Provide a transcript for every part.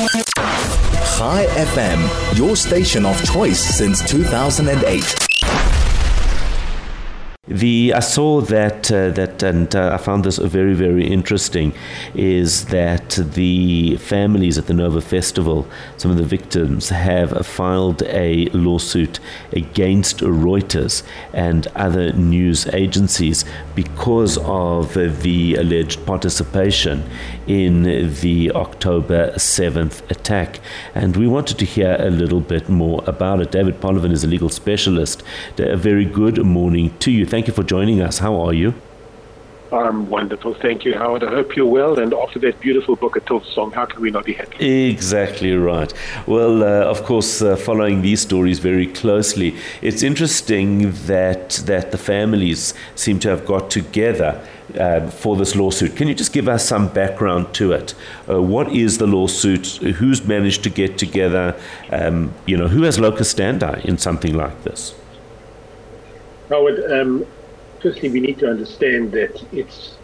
Chai FM, your station of choice since 2008. The I saw that uh, that and uh, I found this very very interesting is that the families at the Nova Festival, some of the victims have filed a lawsuit against Reuters and other news agencies because of the alleged participation in the October 7th attack. And we wanted to hear a little bit more about it. David Polovin is a legal specialist. A very good morning to you. Thank Thank you for joining us. How are you? I'm wonderful. Thank you, Howard. I hope you're well. And after that beautiful Boker Tov song, how can we not be happy? Exactly right. Well, uh, of course, uh, following these stories very closely, it's interesting that, that the families seem to have got together uh, for this lawsuit. Can you just give us some background to it? Uh, what is the lawsuit? Who's managed to get together? Um, you know, who has locus standi in something like this? Howard, um, firstly, we need to understand that it's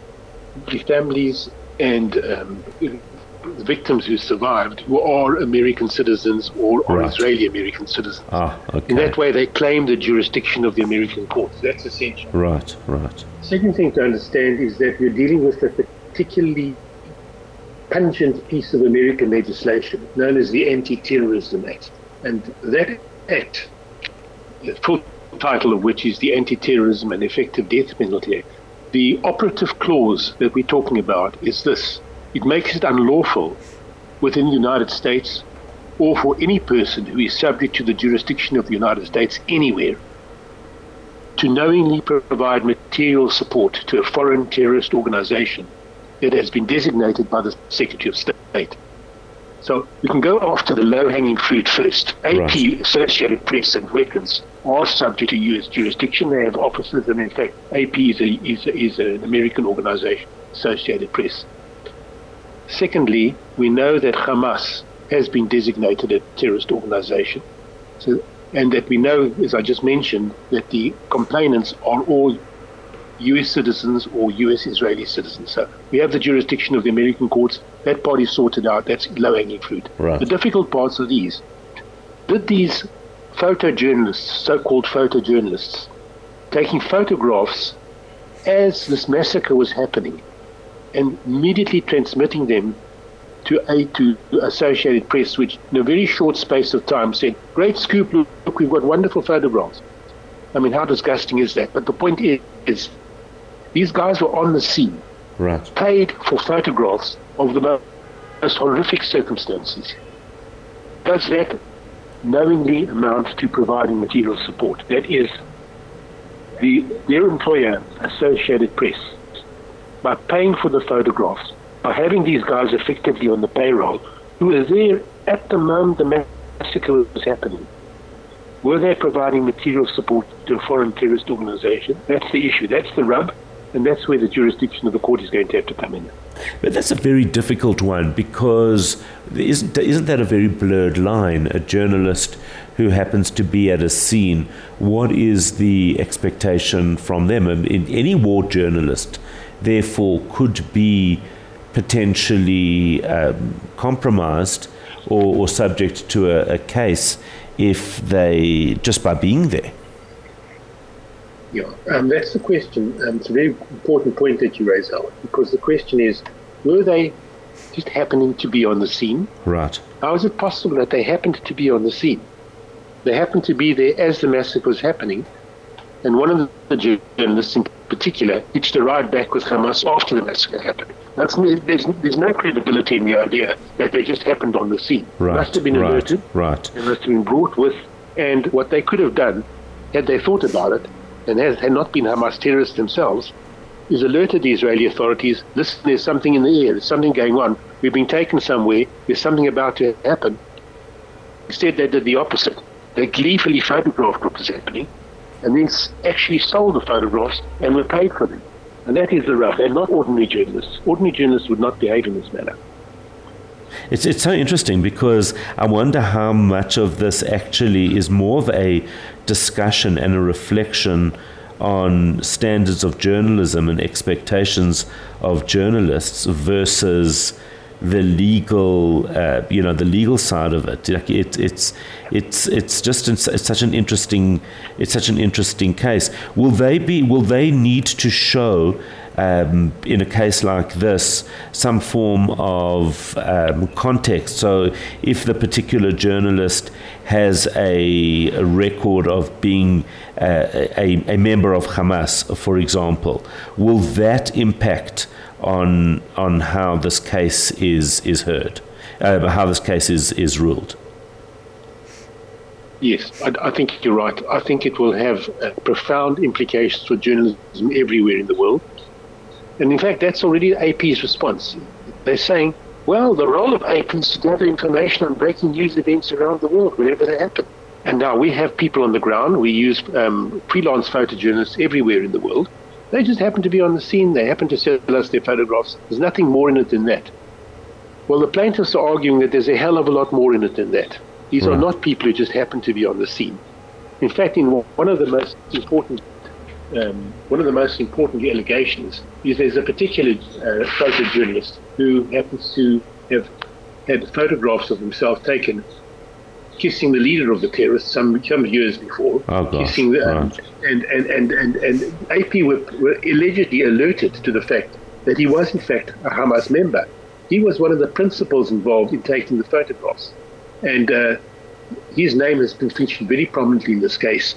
the families and um, the victims who survived who are American citizens or are right. Israeli American citizens. Ah, okay. In that way, they claim the jurisdiction of the American courts. That's essential. Right, right. Second thing to understand is that we're dealing with a particularly pungent piece of American legislation known as the Anti-Terrorism Act. And that act, full title of which is the Anti-Terrorism and Effective Death Penalty Act. The operative clause that we're talking about is this. It makes it unlawful within the United States or for any person who is subject to the jurisdiction of the United States anywhere to knowingly provide material support to a foreign terrorist organization that has been designated by the Secretary of State. So we can go after the low-hanging fruit first. AP, right. Associated Press, and Reuters are subject to U.S. jurisdiction. They have offices, and in fact, AP is, a, is, a, is an American organization, Associated Press. Secondly, we know that Hamas has been designated a terrorist organization. So, and that we know, as I just mentioned, that the complainants are all US citizens or US Israeli citizens. So we have the jurisdiction of the American courts. That part is sorted out. That's low hanging fruit. Right. The difficult parts are these. Did these photojournalists, so called photojournalists, taking photographs as this massacre was happening and immediately transmitting them to a to Associated Press, which in a very short space of time said, Great scoop, look, we've got wonderful photographs. I mean, how disgusting is that? But the point is, is these guys were on the scene, right. paid for photographs of the most horrific circumstances. Does that knowingly amounts to providing material support? That is, the, their employer, Associated Press, by paying for the photographs, by having these guys effectively on the payroll, who were there at the moment the massacre was happening, were they providing material support to a foreign terrorist organization? That's the issue. That's the rub. And that's where the jurisdiction of the court is going to have to come in. But that's a very difficult one because isn't, isn't that a very blurred line? A journalist who happens to be at a scene, what is the expectation from them? any war journalist, therefore, could be potentially um, compromised or, or, subject to a, a case if they, just by being there. Yeah, um, that's the question. Um, it's a very important point that you raise, Howard, because the question is, were they just happening to be on the scene? Right. How is it possible that they happened to be on the scene? They happened to be there as the massacre was happening, and one of the journalists in particular hitched a ride back with Hamas after the massacre happened. That's, there's, there's no credibility in the idea that they just happened on the scene. Right. They must have been right, alerted. Right. They must have been brought with, and what they could have done, had they thought about it, and had not been Hamas terrorists themselves, is alerted the Israeli authorities, listen, there's something in the air, there's something going on, we've been taken somewhere, there's something about to happen. Instead, they did the opposite. They gleefully photographed what was happening, and then actually sold the photographs and were paid for them. And that is the rub. They're not ordinary journalists. Ordinary journalists would not behave in this manner. It's, it's so interesting because I wonder how much of this actually is more of a discussion and a reflection on standards of journalism and expectations of journalists versus the legal, uh, you know, the legal side of it. Like it, it's, it's, it's just it's such an interesting, it's such an interesting case. Will they be? Will they need to show? Um, in a case like this, some form of um, context. So, if the particular journalist has a, a record of being uh, a, a member of Hamas, for example, will that impact on on how this case is is heard, uh, how this case is is ruled. Yes, I, I, think you're right. I think it will have uh, profound implications for journalism everywhere in the world. And in fact, that's already AP's response. They're saying, well, the role of AP is to gather information on breaking news events around the world, wherever they happen. And now we have people on the ground. We use um, freelance photojournalists everywhere in the world. They just happen to be on the scene. They happen to sell us their photographs. There's nothing more in it than that. Well, the plaintiffs are arguing that there's a hell of a lot more in it than that. These are not people who just happen to be on the scene. In fact, in one of the most important um, one of the most important allegations is there's a particular uh, photojournalist who happens to have had photographs of himself taken kissing the leader of the terrorists some some years before. Oh, kissing the, um, and, and, and, and, and AP were, were allegedly alerted to the fact that he was in fact a Hamas member. He was one of the principals involved in taking the photographs, and uh, his name has been featured very prominently in this case.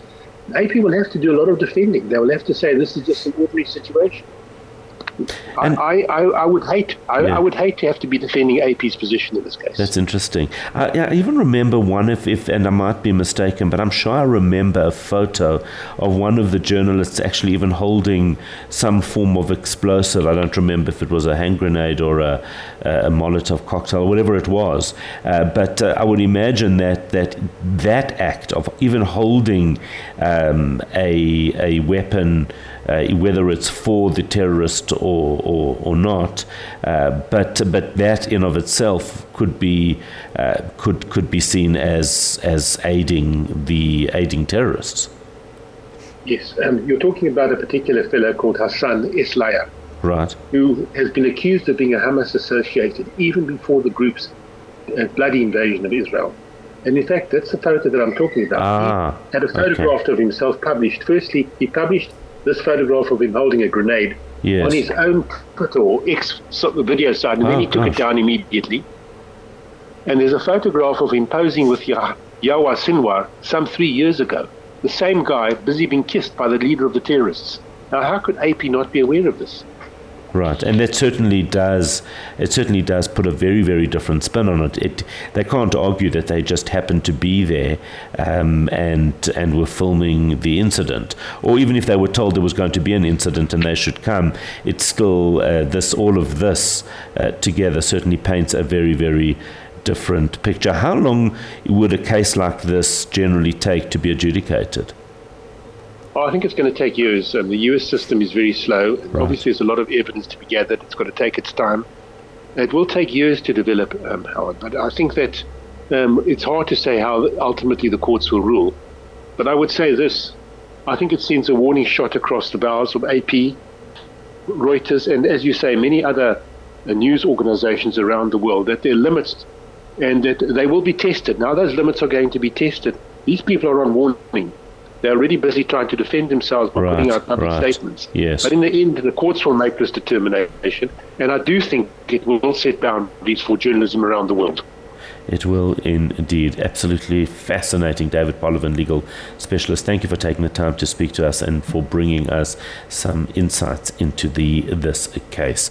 AP will have to do a lot of defending. They will have to say this is just an ordinary situation. And I, I, I would hate I, yeah. I, would hate to have to be defending AP's position in this case. That's interesting. I, I, even remember one, if, if and I might be mistaken, but I'm sure I remember a photo of one of the journalists actually even holding some form of explosive. I don't remember if it was a hand grenade or a, a Molotov cocktail, or whatever it was. Uh, but uh, I would imagine that that that act of even holding um, a a weapon uh, whether it's for the terrorist or, or, or not. Uh, but, but that in of itself could be, uh, could, could be seen as, as aiding, the, aiding terrorists. Yes, um, you're talking about a particular fellow called Hassan Eslaiah. Right. Who has been accused of being a Hamas associated even before the group's uh, bloody invasion of Israel. And in fact, that's the photo that I'm talking about. Ah, he had a photograph okay. of himself published. Firstly, he published this photograph of him holding a grenade yes. on his own Twitter or X video site, and oh, then he oh, took gosh. it down immediately. And there's a photograph of him posing with Yah- Yahya Sinwar some three years ago. The same guy busy being kissed by the leader of the terrorists. Now, how could AP not be aware of this? Right, and that certainly does. It certainly does put a very, very different spin on it. it they can't argue that they just happened to be there um, and and were filming the incident, or even if they were told there was going to be an incident and they should come. It's still uh, this. All of this uh, together certainly paints a very, very different picture. How long would a case like this generally take to be adjudicated? Oh, I think it's going to take years. Um, the US system is very slow. Right. Obviously, there's a lot of evidence to be gathered. It's got to take its time. It will take years to develop, um, Howard, but I think that um, it's hard to say how ultimately the courts will rule. But I would say this I think it sends a warning shot across the bows of AP, Reuters, and as you say, many other uh, news organizations around the world that there are limits and that they will be tested. Now, those limits are going to be tested. These people are on warning. They're already busy trying to defend themselves by right, putting out public right. statements. Yes. But in the end, the courts will make this determination, and I do think it will set boundaries for journalism around the world. It will indeed. Absolutely fascinating. David Polovin, legal specialist. Thank you for taking the time to speak to us and for bringing us some insights into the this case.